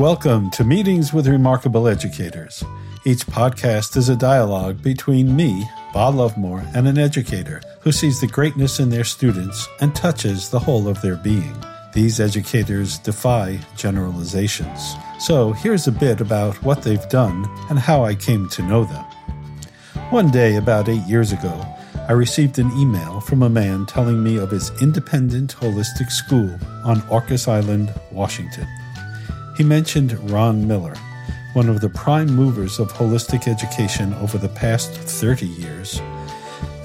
Welcome to Meetings with Remarkable Educators. Each podcast is a dialogue between me, Bob Luvmour, and an educator who sees the greatness in their students and touches the whole of their being. These educators defy generalizations. So here's a bit about what they've done and how I came to know them. One day, about eight years ago, I received an email from a man telling me of his independent holistic school on Orcas Island, Washington. He mentioned Ron Miller, one of the prime movers of holistic education over the past 30 years.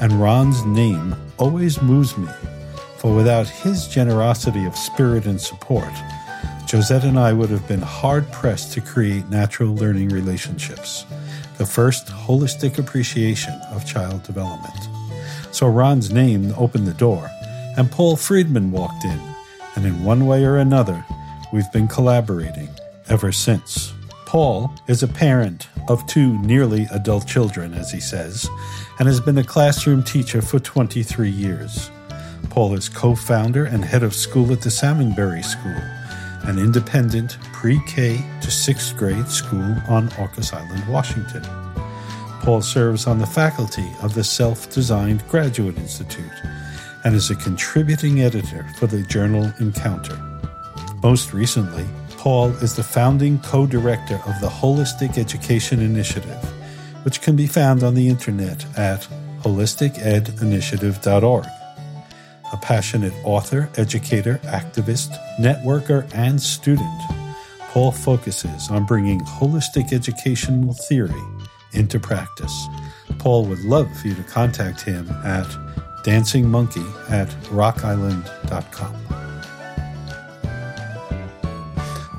And Ron's name always moves me, for without his generosity of spirit and support, Josette and I would have been hard pressed to create natural learning relationships, the first holistic appreciation of child development. So Ron's name opened the door, and Paul Friedman walked in, and in one way or another, we've been collaborating ever since. Paul is a parent of two nearly adult children, as he says, and has been a classroom teacher for 23 years. Paul is co founder and head of school at the Salmonberry School, an independent pre K to sixth grade school on Orcas Island, Washington. Paul serves on the faculty of the Self Designed Graduate Institute and is a contributing editor for the journal Encounter. Most recently, Paul is the founding co director of the Holistic Education Initiative, which can be found on the internet at holisticedinitiative.org. A passionate author, educator, activist, networker, and student, Paul focuses on bringing holistic educational theory into practice. Paul would love for you to contact him at dancingmonkey at rockisland.com.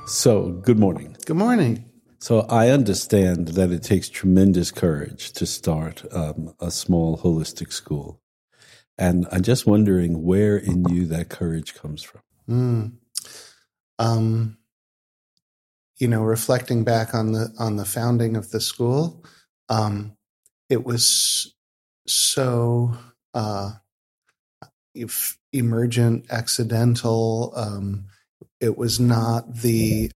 So, good morning. Good morning. So, I understand that it takes tremendous courage to start um, a small holistic school. And I'm just wondering where in you that courage comes from. Mm. Um, you know, reflecting back on the on the founding of the school, um, it was so uh, emergent, accidental. Um, it was not the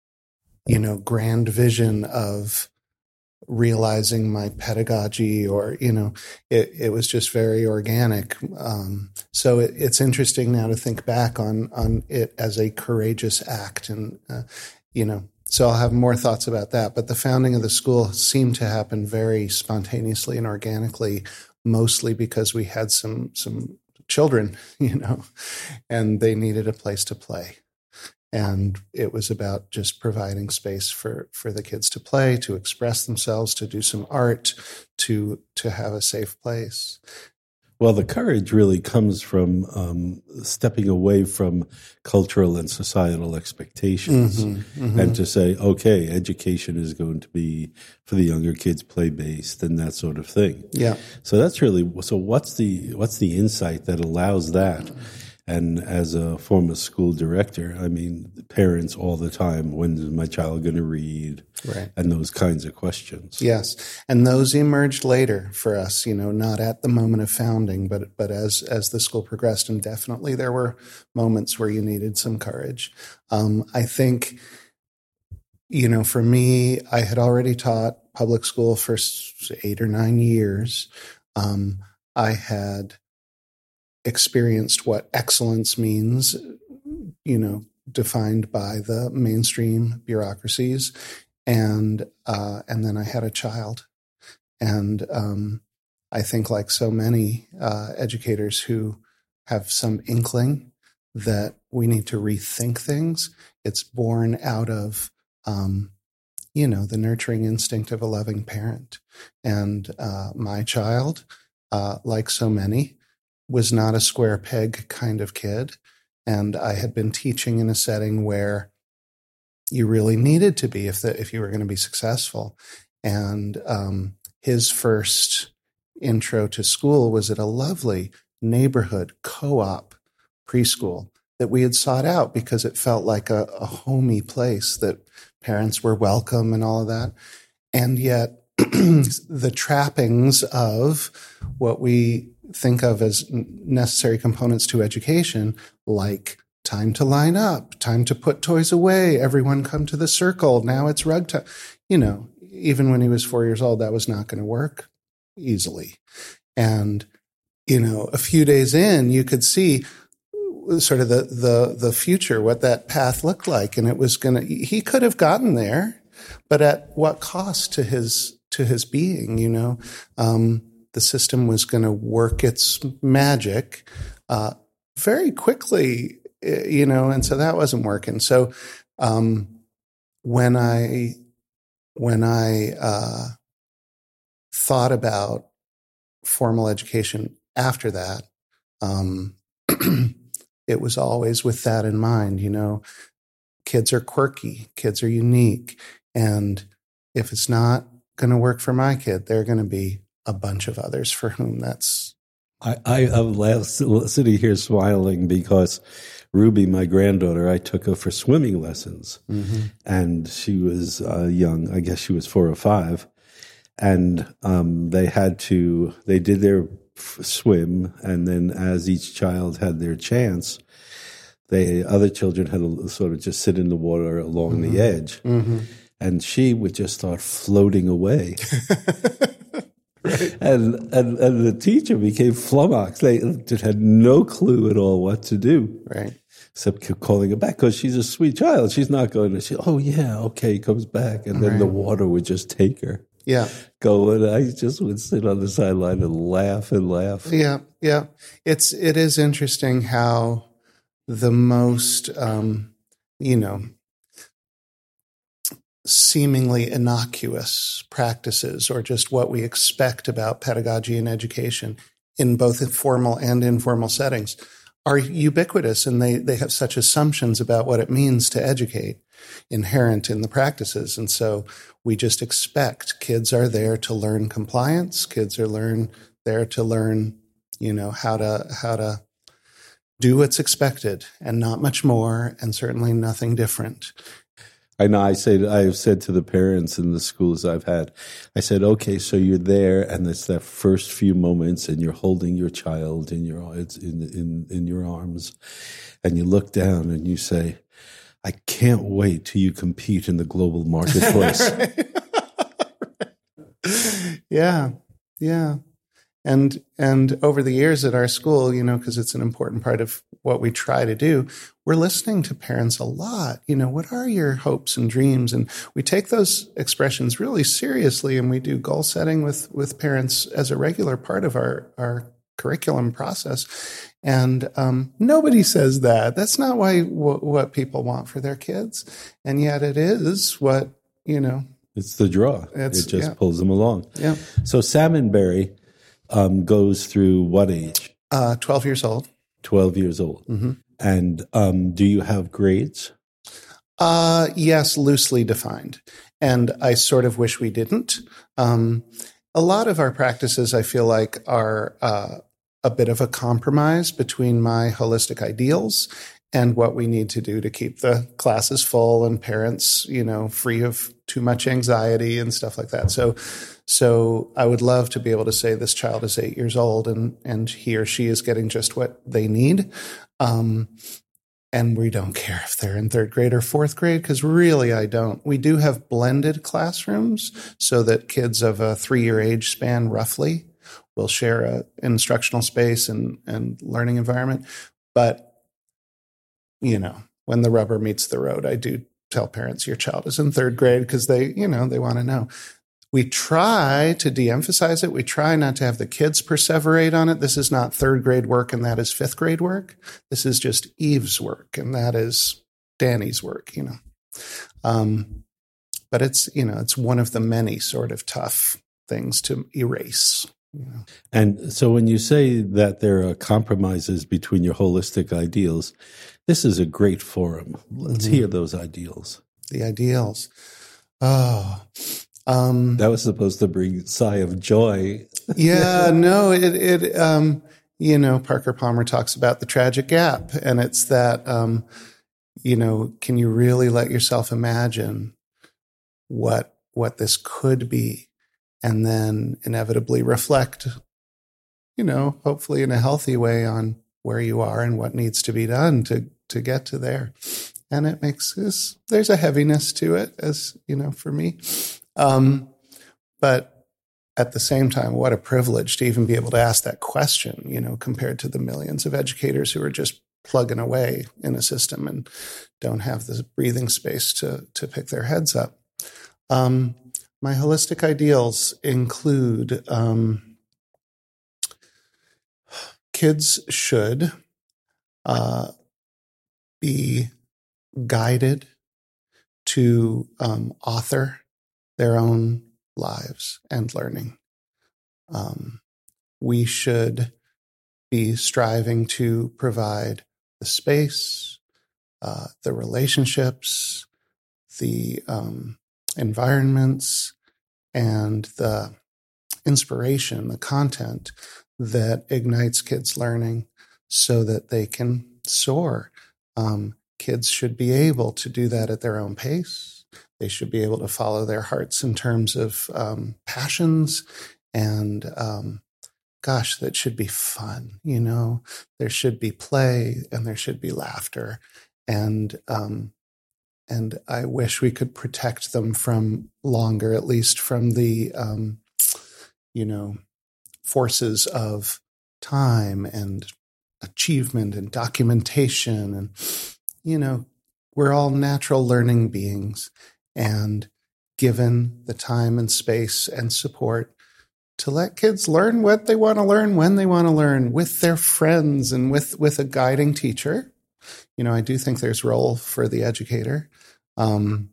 you know grand vision of realizing my pedagogy or you know it, it was just very organic um, so it, it's interesting now to think back on on it as a courageous act and uh, you know so I'll have more thoughts about that. But the founding of the school seemed to happen very spontaneously and organically, mostly because we had some some children, you know, and they needed a place to play. And it was about just providing space for for the kids to play, to express themselves, to do some art, to to have a safe place. Well, the courage really comes from um, stepping away from cultural and societal expectations mm-hmm, mm-hmm. and to say, okay, education is going to be for the younger kids play based and that sort of thing. Yeah. So that's really so what's the what's the insight that allows that? And as a former school director, I mean, parents all the time, when is my child going to read? Right. And those kinds of questions. Yes. And those emerged later for us, you know, not at the moment of founding, but, but as, as the school progressed. And definitely there were moments where you needed some courage. Um, I think, you know, for me, I had already taught public school for eight or nine years. Um, I had experienced what excellence means, you know, defined by the mainstream bureaucracies, and uh, and then I had a child, and um, I think like so many uh, educators who have some inkling that we need to rethink things. It's born out of um, you know the nurturing instinct of a loving parent, and uh, my child, uh, like so many, was not a square peg kind of kid. And I had been teaching in a setting where you really needed to be if the, if you were going to be successful. And um, his first intro to school was at a lovely neighborhood co-op preschool that we had sought out because it felt like a, a homey place that parents were welcome and all of that. And yet the trappings of what we think of as necessary components to education, like time to line up, time to put toys away. Everyone come to the circle. Now it's rug time. You know, even when he was four years old, that was not going to work easily. And, you know, a few days in, you could see sort of the, the, the future, what that path looked like. And it was going to, he could have gotten there, but at what cost to his, to his being, you know? Um, the system was going to work its magic, uh, very quickly, eh, you know, and so that wasn't working. So, um, when I, when I, uh, thought about formal education after that, um, it was always with that in mind. You know, kids are quirky, kids are unique. And if it's not going to work for my kid, they're going to be a bunch of others for whom that's. I, I am sitting here smiling because Ruby, my granddaughter, I took her for swimming lessons. Mm-hmm. And she was uh, young. I guess she was four or five and um, they had to they did their f- swim and then as each child had their chance they other children had to sort of just sit in the water along mm-hmm. the edge mm-hmm. and she would just start floating away right. and, and and the teacher became flummoxed they just had no clue at all what to do right except keep calling her back because she's a sweet child she's not going to she oh yeah okay comes back and then right. the water would just take her yeah. Go and I just would sit on the sideline and laugh and laugh. Yeah, yeah. It's it is interesting how the most um, you know seemingly innocuous practices or just what we expect about pedagogy and education in both formal and informal settings are ubiquitous and they, they have such assumptions about what it means to educate inherent in the practices. And so we just expect kids are there to learn compliance. Kids are learn there to learn, you know, how to, how to do what's expected and not much more and certainly nothing different. I know. I say I've said to the parents in the schools I've had, I said, okay, so you're there, and it's that first few moments, and you're holding your child in your in in in your arms, and you look down and you say, I can't wait till you compete in the global marketplace. yeah, yeah and and over the years at our school you know because it's an important part of what we try to do we're listening to parents a lot. You know what are your hopes and dreams? And we take those expressions really seriously and we do goal setting with with parents as a regular part of our our curriculum process. And um, nobody says that. That's not why w- what people want for their kids. And yet it is what you know. It's the draw. It's, it just yeah. pulls them along. Yeah. So salmonberry um, goes through what age? Uh, 12 years old. 12 years old. Mm-hmm. And um, do you have grades? Uh, yes, loosely defined. And I sort of wish we didn't. Um, a lot of our practices, I feel like, are uh, a bit of a compromise between my holistic ideals and what we need to do to keep the classes full and parents, you know, free of too much anxiety and stuff like that. So, so I would love to be able to say this child is eight years old and and he or she is getting just what they need. Um, and we don't care if they're in third grade or fourth grade because really I don't. We do have blended classrooms so that kids of a three year age span roughly will share a instructional space and and learning environment. But you know, when the rubber meets the road, I do tell parents your child is in third grade because they, you know, they want to know. We try to de emphasize it. We try not to have the kids perseverate on it. This is not third grade work and that is fifth grade work. This is just Eve's work and that is Danny's work, you know. Um, but it's, you know, it's one of the many sort of tough things to erase. And so when you say that there are compromises between your holistic ideals, this is a great forum. Let's mm-hmm. hear those ideals. The ideals. Oh, um, that was supposed to bring sigh of joy. yeah, no, it, it, um, you know, Parker Palmer talks about the tragic gap, and it's that, um, you know, can you really let yourself imagine what what this could be, and then inevitably reflect, you know, hopefully in a healthy way on where you are and what needs to be done to to get to there. And it makes this, there's a heaviness to it, as you know, for me. Um, but at the same time, what a privilege to even be able to ask that question, you know, compared to the millions of educators who are just plugging away in a system and don't have the breathing space to, to pick their heads up. Um, my holistic ideals include um, kids should uh, be guided to um, author their own lives and learning. Um, we should be striving to provide the space, uh, the relationships, the um, environments, and the inspiration, the content that ignites kids' learning so that they can soar. Um, kids should be able to do that at their own pace. They should be able to follow their hearts in terms of um, passions and um, gosh, that should be fun. You know, there should be play and there should be laughter, and um, and I wish we could protect them from longer, at least from the um, you know forces of time and achievement and documentation and you know we're all natural learning beings and given the time and space and support to let kids learn what they want to learn when they want to learn with their friends and with with a guiding teacher. You know i do think there's role for the educator um,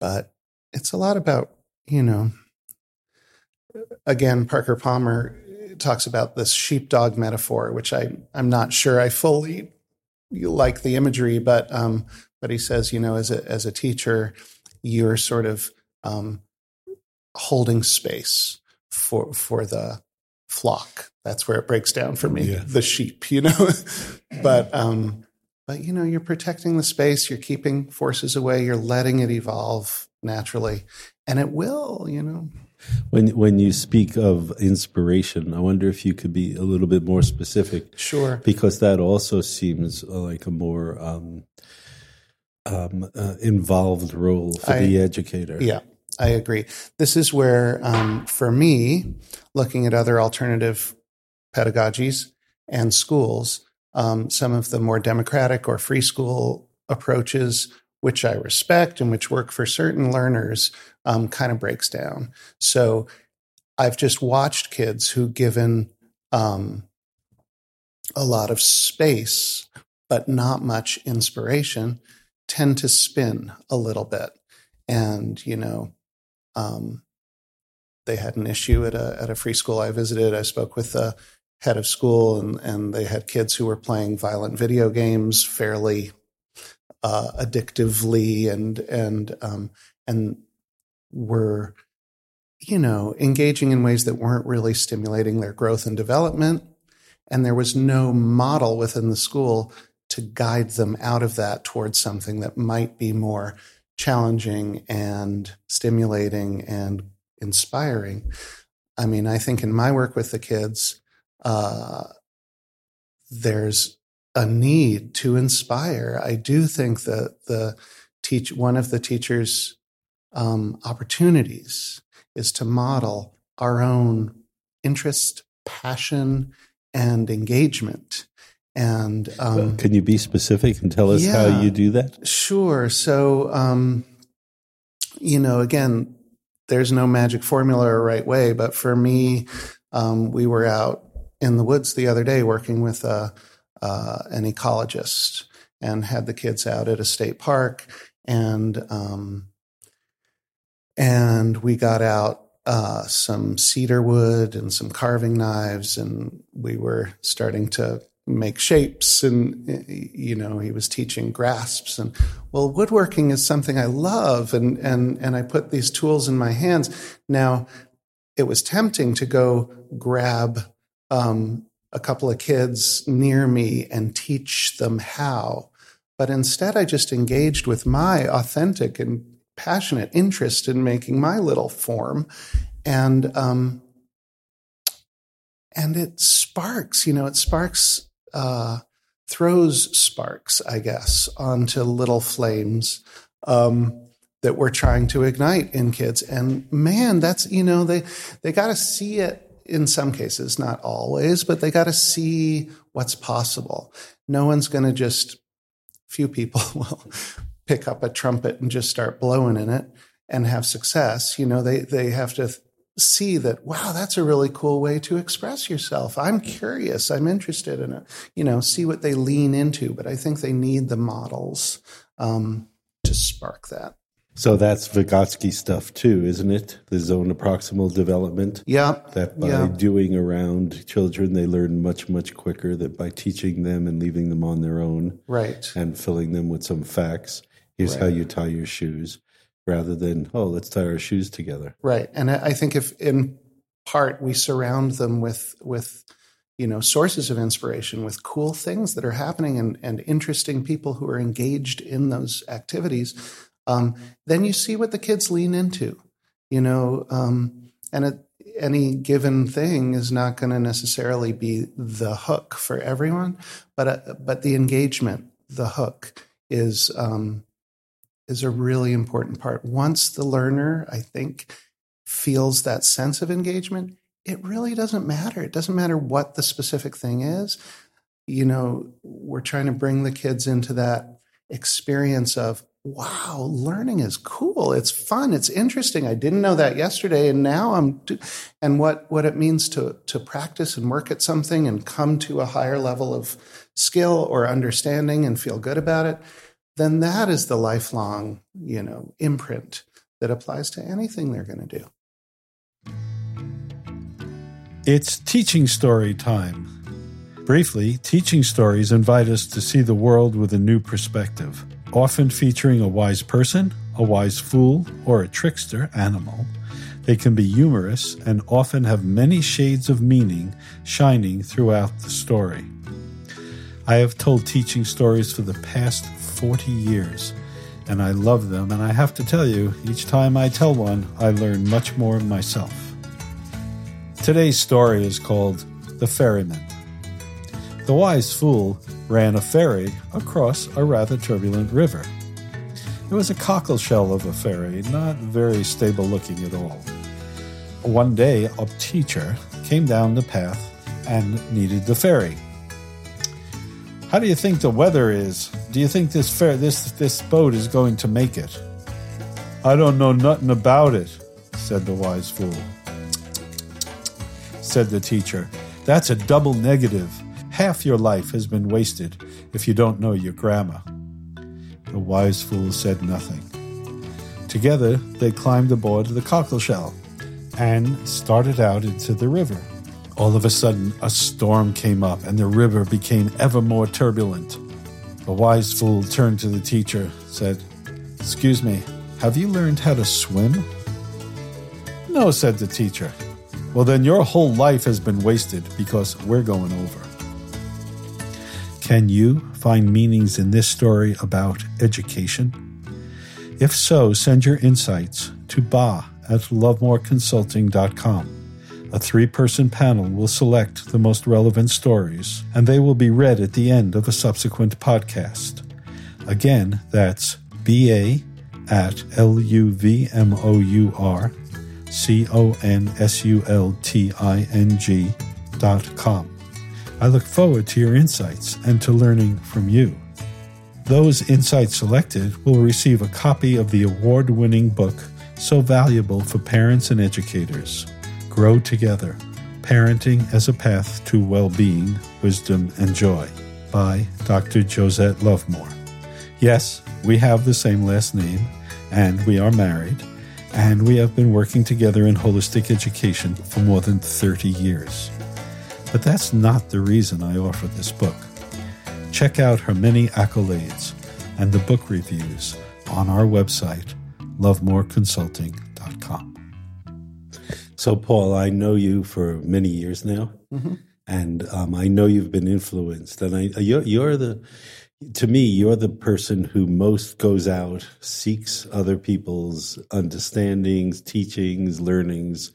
but it's a lot about you know again, Parker Palmer talks about this sheepdog metaphor, which I I'm not sure I fully like the imagery, but um, but he says, you know, as a as a teacher, you're sort of um, holding space for for the flock. That's where it breaks down for me, yeah. the sheep, you know. but um, but you know, you're protecting the space, you're keeping forces away, you're letting it evolve naturally, and it will, you know. When when you speak of inspiration, I wonder if you could be a little bit more specific. Sure. Because that also seems like a more um, um, uh, involved role for I, the educator. Yeah, I agree. This is where, um, for me, looking at other alternative pedagogies and schools, um, some of the more democratic or free school approaches which I respect and which work for certain learners, um, kind of breaks down. So I've just watched kids who, given um, a lot of space but not much inspiration, tend to spin a little bit. And you know, um, they had an issue at a at a free school I visited. I spoke with the head of school, and and they had kids who were playing violent video games fairly uh, addictively and and um, and were you know engaging in ways that weren't really stimulating their growth and development. And there was no model within the school to guide them out of that towards something that might be more challenging and stimulating and inspiring. I mean i think in my work with the kids uh, there's a need to inspire. I do think that the teach one of the teachers' um, opportunities is to model our own interest, passion, and engagement. And um, can you be specific and tell us yeah, how you do that? Sure. So, um, you know, again, there's no magic formula or right way, but for me, um, we were out in the woods the other day working with a uh, an ecologist and had the kids out at a state park. And um, and we got out uh, some cedar wood and some carving knives and we were starting to make shapes and you know he was teaching grasps and well woodworking is something i love and and and i put these tools in my hands. Now it was tempting to go grab um, a couple of kids near me and teach them how. But instead, I just engaged with my authentic and passionate interest in making my little form. And, um, and it sparks, you know, it sparks, uh, throws sparks, I guess, onto little flames um, that we're trying to ignite in kids. And man, that's you know they they got to see it in some cases, not always, but they got to see what's possible. No one's going to just few people will pick up a trumpet and just start blowing in it and have success. You know, they they have to see that wow that's a really cool way to express yourself i'm curious i'm interested in it you know see what they lean into but i think they need the models um, to spark that so that's Vygotsky stuff too, isn't it? The zone of proximal development. Yeah. That by yeah. doing around children, they learn much, much quicker. That by teaching them and leaving them on their own, right, and filling them with some facts. Here's Right. how you tie your shoes, rather than oh, let's tie our shoes together. Right. And I I think if in part we surround them with with you know sources of inspiration with cool things that are happening and, and interesting people who are engaged in those activities, um, then you see what the kids lean into. You know, um, and it, any given thing is not going to necessarily be the hook for everyone, but uh, but the engagement, the hook, is um, is a really important part. Once the learner, I think, feels that sense of engagement, it really doesn't matter. It doesn't matter what the specific thing is. You know, we're trying to bring the kids into that experience of, wow, learning is cool. It's fun. It's interesting. I didn't know that yesterday. And now I'm, do-. and what, what it means to, to practice and work at something and come to a higher level of skill or understanding and feel good about it, then that is the lifelong, you know, imprint that applies to anything they're going to do. It's teaching story time. Briefly, teaching stories invite us to see the world with a new perspective, often featuring a wise person, a wise fool, or a trickster animal. They can be humorous and often have many shades of meaning shining throughout the story. I have told teaching stories for the past 40 years, and I love them, and I have to tell you, each time I tell one, I learn much more myself. Today's story is called The Ferryman. The wise fool ran a ferry across a rather turbulent river. It was a cockle shell of a ferry, not very stable looking at all. One day, a teacher came down the path and needed the ferry. How do you think the weather is? Do you think this fair this this boat is going to make it? I don't know nothing about it, said the wise fool. Said the teacher. That's a double negative. Half your life has been wasted if you don't know your grammar. The wise fool said nothing. Together they climbed aboard the cockleshell and started out into the river. All of a sudden, a storm came up and the river became ever more turbulent. The wise fool turned to the teacher, said, Excuse me, have you learned how to swim? No, said the teacher. Well, then your whole life has been wasted because we're going over. Can you find meanings in this story about education? If so, send your insights to ba at luvmourconsulting.com. A three person panel will select the most relevant stories, and they will be read at the end of a subsequent podcast. Again, that's ba at l u v m o u r c o n s u l t i n g dot com. I look forward to your insights and to learning from you. Those insights selected will receive a copy of the award winning book so valuable for parents and educators Grow Together Parenting as a Path to Well Being, Wisdom, and Joy by Dr. Josette Luvmour. Yes, we have the same last name, and we are married, and we have been working together in holistic education for more than 30 years. But that's not the reason I offer this book. Check out her many accolades and the book reviews on our website, luvmourconsulting.com. So, Paul, I know you for many years now, and um, I know you've been influenced. And I, you're, you're the, to me, you're the person who most goes out, seeks other people's understandings, teachings, learnings,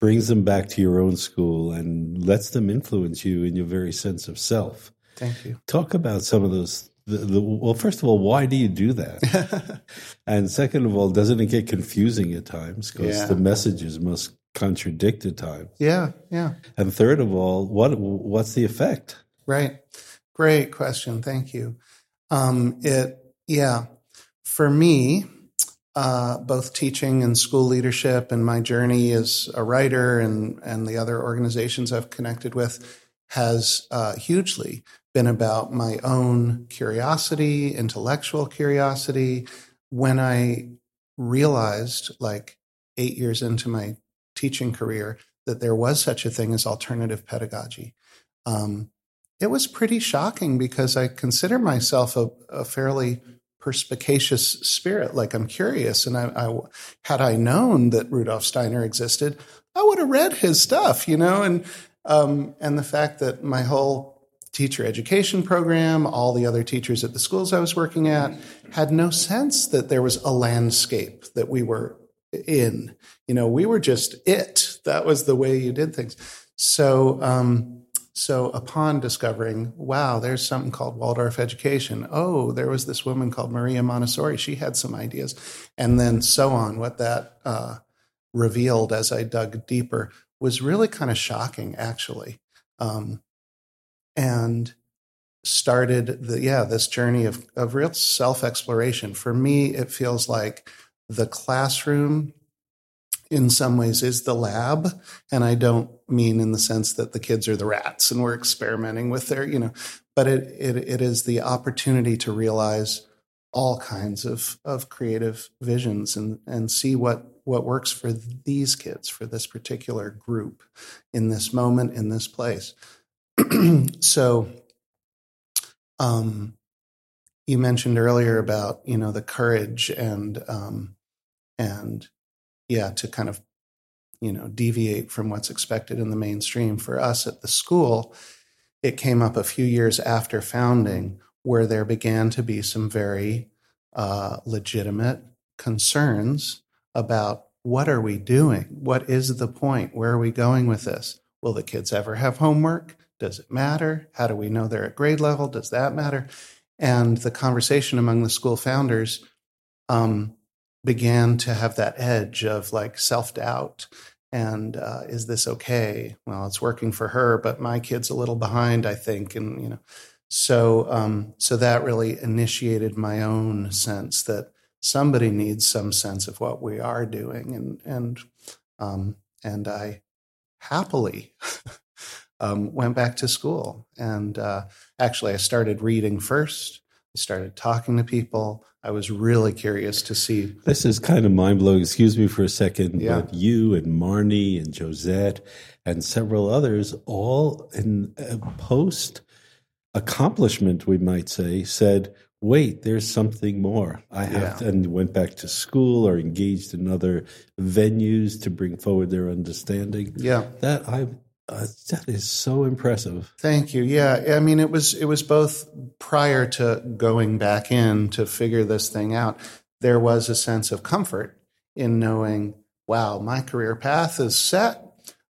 brings them back to your own school, and lets them influence you in your very sense of self. Thank you. Talk about some of those. The, the, well, first of all, why do you do that? and second of all, doesn't it get confusing at times because Yeah. the messages must contradict at times? Yeah, yeah. And third of all, what what's the effect? Right. Great question. Thank you. Um, it, yeah, for me, uh, both teaching and school leadership and my journey as a writer and, and the other organizations I've connected with has uh, hugely been about my own curiosity, intellectual curiosity. When I realized, like eight years into my teaching career, that there was such a thing as alternative pedagogy. Um, it was pretty shocking because I consider myself a, a fairly perspicacious spirit. Like I'm curious, and I, I had I known that Rudolf Steiner existed, I would have read his stuff, you know. And um, and the fact that my whole teacher education program, all the other teachers at the schools I was working at, had no sense that there was a landscape that we were in. You know, we were just it. That was the way you did things. So. Um, so upon discovering, wow, there's something called Waldorf education. Oh, there was this woman called Maria Montessori. She had some ideas. And then so on. What that uh, revealed as I dug deeper was really kind of shocking, actually. Um, and started the, yeah, this journey of, of real self exploration. For me, it feels like the classroom in some ways is the lab. And i don't mean in the sense that the kids are the rats and we're experimenting with their you know but it it, it is the opportunity to realize all kinds of of creative visions and and see what what works for these kids for this particular group in this moment in this place. So um you mentioned earlier about you know the courage and um and yeah, to kind of, you know, deviate from what's expected in the mainstream. For us at the school, it came up a few years after founding where there began to be some very uh, legitimate concerns about what are we doing? What is the point? Where are we going with this? Will the kids ever have homework? Does it matter? How do we know they're at grade level? Does that matter? And the conversation among the school founders um, began to have that edge of like self doubt and uh, is this okay? Well, it's working for her, but my kid's a little behind, I think, and you know, so um, so that really initiated my own sense that somebody needs some sense of what we are doing, and and um, and I happily. um, went back to school and uh, actually i started reading first i started talking to people I was really curious to see. This is kind of mind blowing. Excuse me for a second, Yeah. but you and Marnie and Josette and several others, all in post accomplishment, we might say, said, "Wait, there's something more. I have," Yeah. to, and went back to school or engaged in other venues to bring forward their understanding. Yeah, That I uh, that is so impressive. thank you. Yeah, I mean, it was it was both prior to going back in to figure this thing out. There was a sense of comfort in knowing, wow, my career path is set.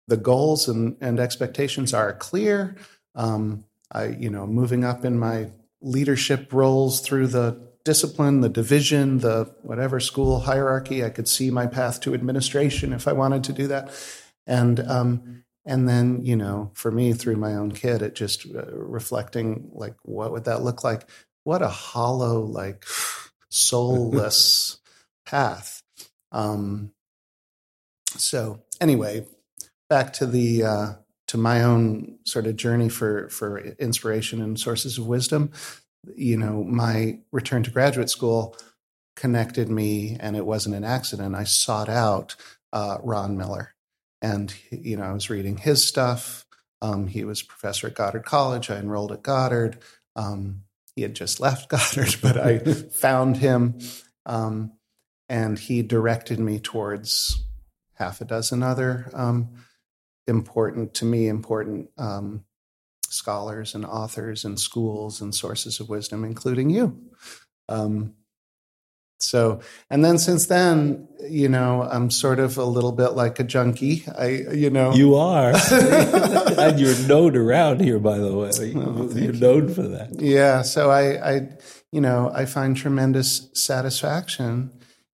The goals and, and expectations are clear. Um, I, you know, moving up in my leadership roles through the discipline, the division, the whatever school hierarchy. I could see my path to administration if I wanted to do that. And um, and then you know, for me, through my own kid, it just uh, reflecting like, what would that look like? What a hollow, like, soulless path. Um, so anyway, back to the uh, to my own sort of journey for for inspiration and sources of wisdom. You know, my return to graduate school connected me, and it wasn't an accident. I sought out uh, Ron Miller, and you know, I was reading his stuff. Um, he was professor at Goddard College. I enrolled at Goddard. Um, he had just left Goddard, but I found him, um, and he directed me towards half a dozen other um, important to me important um, scholars and authors and schools and sources of wisdom, including you. Um, So, and then since then, you know, I'm sort of a little bit like a junkie. I, you know, you are, and you're known around here, by the way. Oh, you're known you. for that. Yeah. So I, I, you know, I find tremendous satisfaction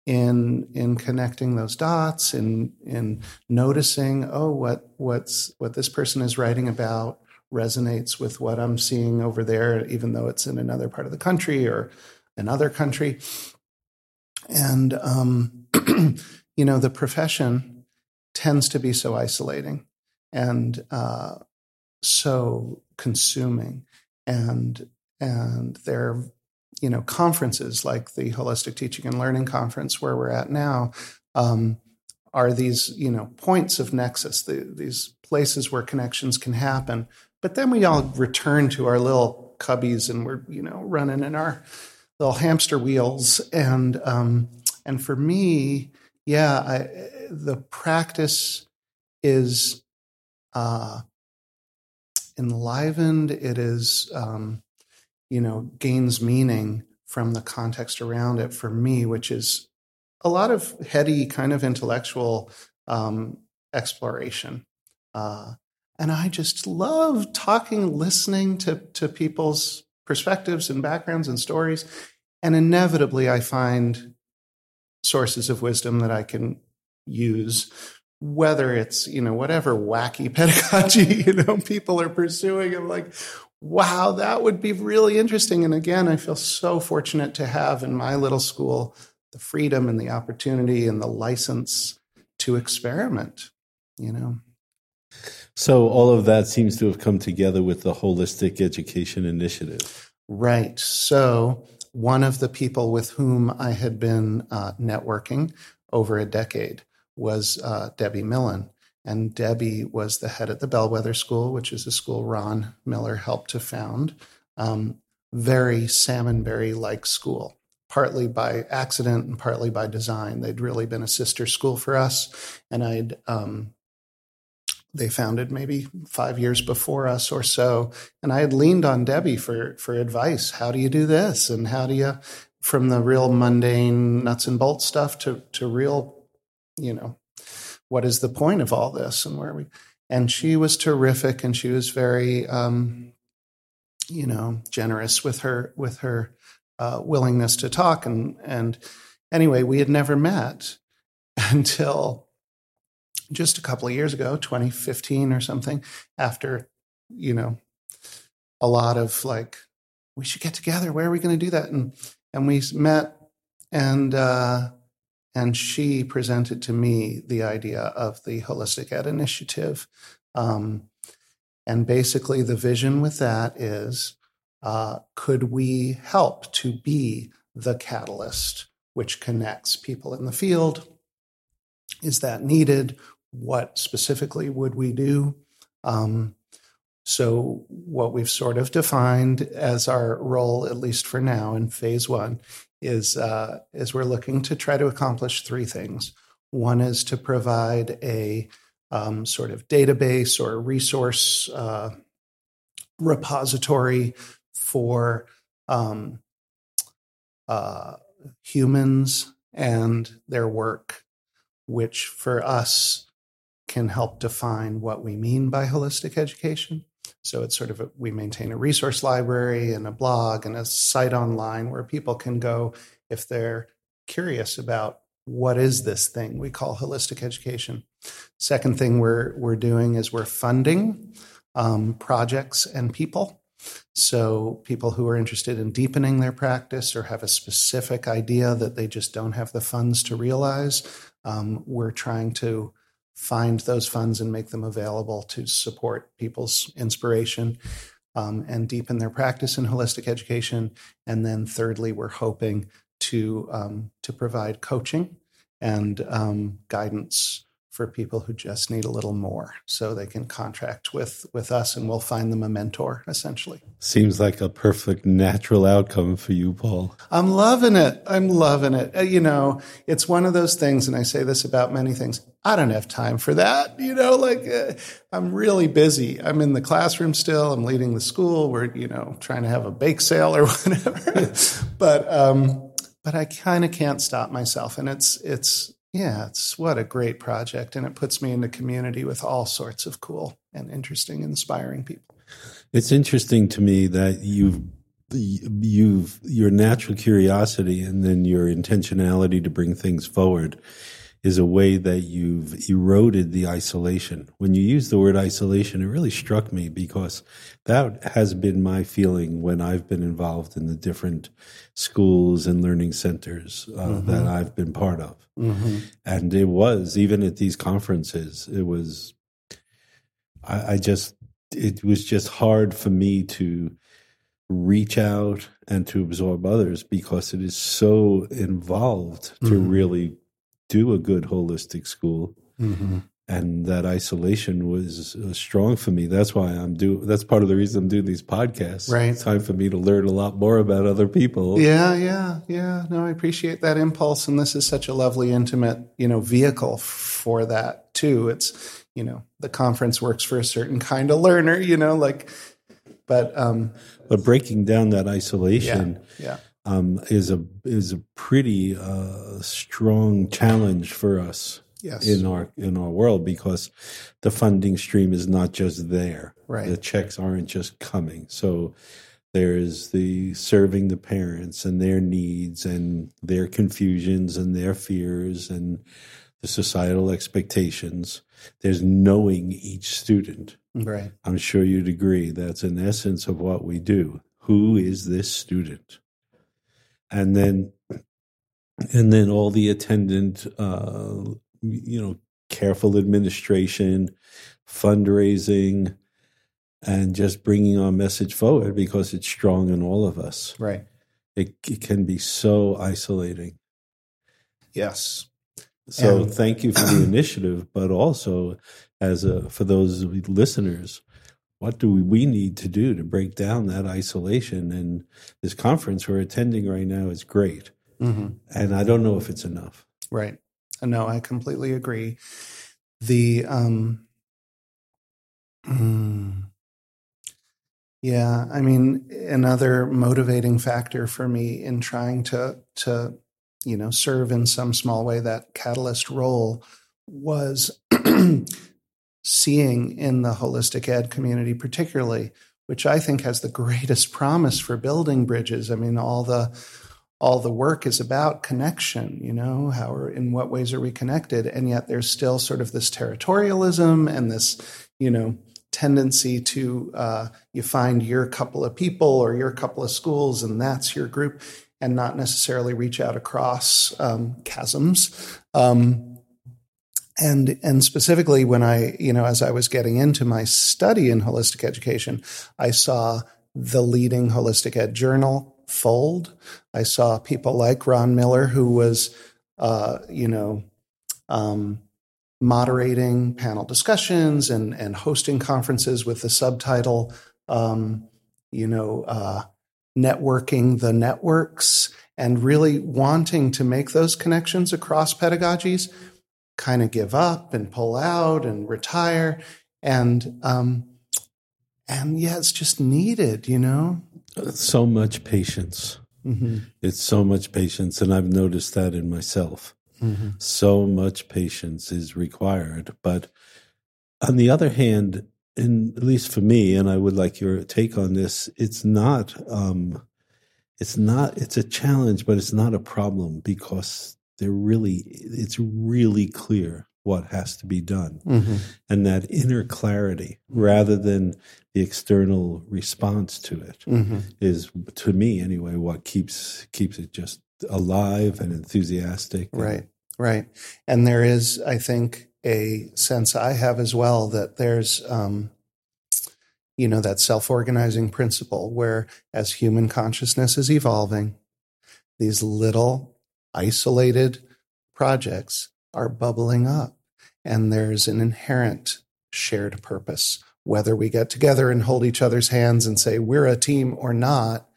in in connecting those dots and in, in noticing, oh, what what's what this person is writing about resonates with what I'm seeing over there, even though it's in another part of the country or another country. And, um, you know, the profession tends to be so isolating and uh, so consuming. And, and there you know, conferences like the Holistic Teaching and Learning Conference, where we're at now, um, are these, you know, points of nexus, the, these places where connections can happen. But then we all return to our little cubbies and we're, you know, running in our little hamster wheels. And um, and for me, yeah, I, the practice is uh, enlivened. It is, um, you know, gains meaning from the context around it for me, which is a lot of heady kind of intellectual um, exploration. Uh, and I just love talking, listening to, to people's perspectives and backgrounds and stories. And inevitably, I find sources of wisdom that I can use, whether it's, you know, whatever wacky pedagogy, you know, people are pursuing. I'm like, wow, that would be really interesting. And again, I feel so fortunate to have in my little school the freedom and the opportunity and the license to experiment, you know. So all of that seems to have come together with the Holistic Education Initiative. Right. So one of the people with whom I had been uh, networking over a decade was uh, Debbie Millen. And Debbie was the head at the Bellwether School, which is a school Ron Miller helped to found. Um, very Salmonberry like school, partly by accident and partly by design. They'd really been a sister school for us. And I'd um, they founded maybe five years before us or so. And I had leaned on Debbie for, for advice. How do you do this? And how do you, from the real mundane nuts and bolts stuff to, to real, you know, what is the point of all this and where are we, and she was terrific and she was very, um, you know, generous with her, with her, uh, willingness to talk. And, and anyway, we had never met until just a couple of years ago, 2015 or something, after, you know, a lot of like, we should get together. Where are we going to do that? And and we met, and uh, and she presented to me the idea of the holistic ed initiative, um, and basically the vision with that is, uh, could we help to be the catalyst which connects people in the field? Is that needed? What specifically would we do? Um, so, what we've sort of defined as our role, at least for now in phase one, is uh, is we're looking to try to accomplish three things. One is to provide a um, sort of database or resource uh, repository for um, uh, humans and their work, which for us can help define what we mean by holistic education. So it's sort of a, we maintain a resource library and a blog and a site online where people can go if they're curious about what is this thing we call holistic education. Second thing we're we're doing is we're funding um, projects and people. So people who are interested in deepening their practice or have a specific idea that they just don't have the funds to realize, um, we're trying to find those funds and make them available to support people's inspiration um, and deepen their practice in holistic education. And then, thirdly, we're hoping to um, to provide coaching and um, guidance for people who just need a little more so they can contract with with us and we'll find them a mentor essentially. Seems like a perfect natural outcome for you paul. I'm loving it. I'm loving it. Uh, you know it's one of those things and i say this about many things i don't have time for that. You know like uh, i'm really busy. I'm in the classroom still. I'm leading the school. We're you know trying to have a bake sale or whatever. But um but I kind of can't stop myself. And it's, it's, yeah, it's what a great project. And it puts me in the community with all sorts of cool and interesting, inspiring people. It's interesting to me that you've you've your natural curiosity and then your intentionality to bring things forward is a way that you've eroded the isolation. When you use the word isolation, it really struck me because that has been my feeling when I've been involved in the different schools and learning centers uh, mm-hmm. that I've been part of. Mm-hmm. And it was, even at these conferences, it was, I, I just, it was just hard for me to reach out and to absorb others because it is so involved to mm-hmm. really do a good holistic school. Mm-hmm. And that isolation was uh, strong for me. That's why I'm do. That's part of the reason I'm doing these podcasts. Right, it's time for me to learn a lot more about other people. Yeah, yeah, yeah. No, I appreciate that impulse, and this is such a lovely, intimate, you know, vehicle for that too. It's you know, the conference works for a certain kind of learner. You know, like, but um, but breaking down that isolation, yeah, yeah um, is a is a pretty uh, strong challenge for us yes. in our in our world because the funding stream is not just there. Right. The checks aren't just coming. So there's the serving the parents and their needs and their confusions and their fears and the societal expectations. There's knowing each student. Right. I'm sure you'd agree that's an essence of what we do. Who is this student? And then and then all the attendant uh, you know careful administration fundraising and just bringing our message forward because it's strong in all of us. Right. It, it can be so isolating. Yes. So and, thank you for the initiative but also as a for those listeners what do we need to do to break down that isolation? And this conference we're attending right now is great. Mm-hmm. And I don't know if it's enough. Right. No, I completely agree. The, um, mm, yeah, I mean, another motivating factor for me in trying to, to, you know, serve in some small way that catalyst role was seeing in the holistic ed community, particularly, which I think has the greatest promise for building bridges. I mean, all the all the work is about connection, you know, how are, in what ways are we connected? And yet there's still sort of this territorialism and this, you know, tendency to uh, you find your couple of people or your couple of schools and that's your group and not necessarily reach out across um, chasms. Um, and and specifically when i you know as i was getting into my study in holistic education i saw the leading holistic ed journal fold. I saw people like ron miller who was uh, you know um, moderating panel discussions and and hosting conferences with the subtitle um, you know uh, networking the networks and really wanting to make those connections across pedagogies kind of give up and pull out and retire. And, um, and yeah, it's just needed, you know? So much patience. Mm-hmm. It's so much patience. And I've noticed that in myself. Mm-hmm. So much patience is required. But on the other hand, and at least for me, and I would like your take on this, it's not, um, it's not, it's a challenge, but it's not a problem because they're really it's really clear what has to be done mm-hmm. and that inner clarity rather than the external response to it mm-hmm. is to me anyway what keeps keeps it just alive and enthusiastic right and, right and there is i think a sense i have as well that there's um you know that self-organizing principle where as human consciousness is evolving these little isolated projects are bubbling up. And there's an inherent shared purpose. Whether we get together and hold each other's hands and say we're a team or not,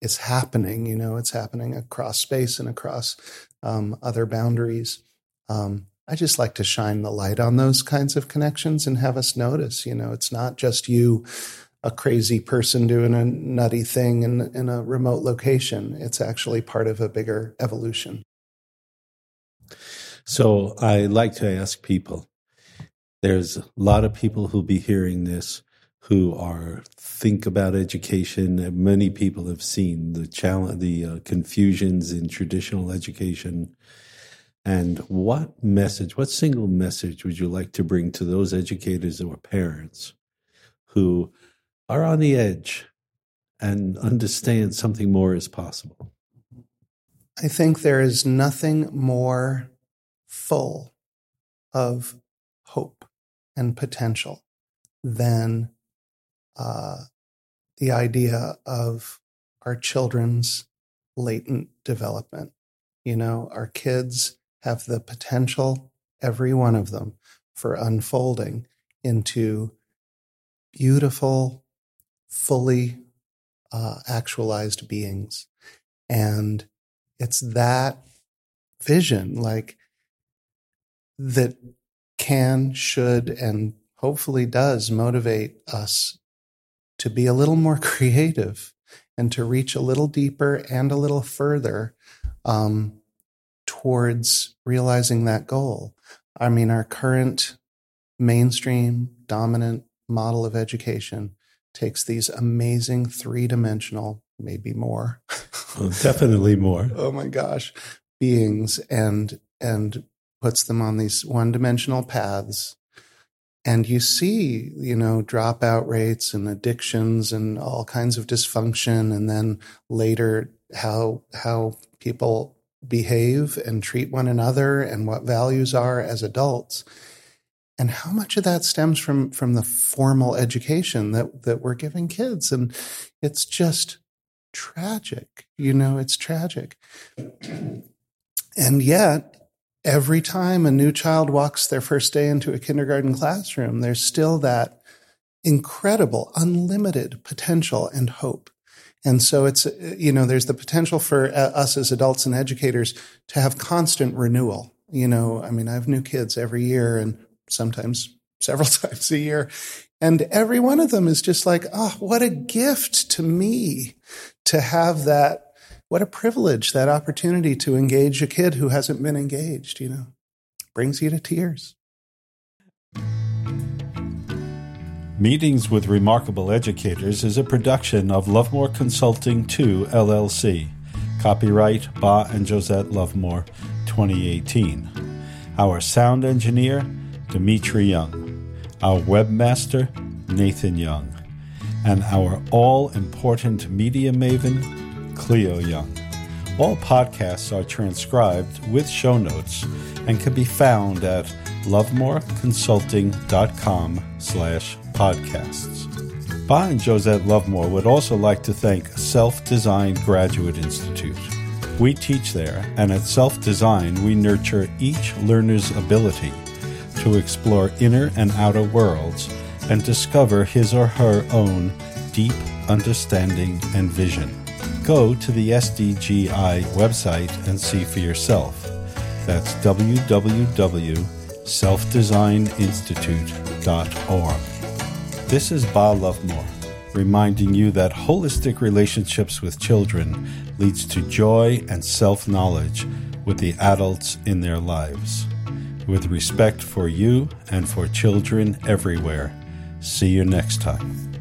it's happening. You know, it's happening across space and across um, other boundaries. Um, I just like to shine the light on those kinds of connections and have us notice. You know, it's not just you a crazy person doing a nutty thing in, in a remote location. It's actually part of a bigger evolution. So I like to ask people there's a lot of people who'll be hearing this who are think about education. Many people have seen the challenge, the uh, confusions in traditional education. And what message, what single message would you like to bring to those educators or parents who are on the edge and understand something more is possible? I think there is nothing more full of hope and potential than uh, the idea of our children's latent development. You know, our kids have the potential, every one of them, for unfolding into beautiful, fully uh, actualized beings. And it's that vision, like that can, should, and hopefully does motivate us to be a little more creative and to reach a little deeper and a little further um, towards realizing that goal. I mean, our current mainstream dominant model of education takes these amazing three dimensional, maybe more. well, definitely more. oh my gosh, beings and and puts them on these one dimensional paths and you see you know dropout rates and addictions and all kinds of dysfunction and then later how how people behave and treat one another and what values are as adults and how much of that stems from from the formal education that that we're giving kids and it's just tragic you know it's tragic and yet every time a new child walks their first day into a kindergarten classroom, there's still that incredible, unlimited potential and hope. And so it's, you know, there's the potential for uh, us as adults and educators to have constant renewal. You know, I mean, I have new kids every year and sometimes several times a year. And every one of them is just like, oh, what a gift to me to have that what a privilege that opportunity to engage a kid who hasn't been engaged, you know, brings you to tears. Meetings with Remarkable Educators is a production of Luvmour Consulting 2 LLC. Copyright Ba and Josette Luvmour 2018. Our sound engineer, Dimitri Young. Our webmaster, Nathan Young. And our all important media maven, Cleo Young. All podcasts are transcribed with show notes and can be found at luvmourconsulting.com slash podcasts. Ba and Josette Luvmour would also like to thank Self Design Graduate Institute. We teach there, and at Self Design, we nurture each learner's ability to explore inner and outer worlds and discover his or her own deep understanding and vision go to the SDGI website and see for yourself. That's www.selfdesigninstitute.org. This is Ba Luvmour, reminding you that holistic relationships with children leads to joy and self-knowledge with the adults in their lives. With respect for you and for children everywhere. See you next time.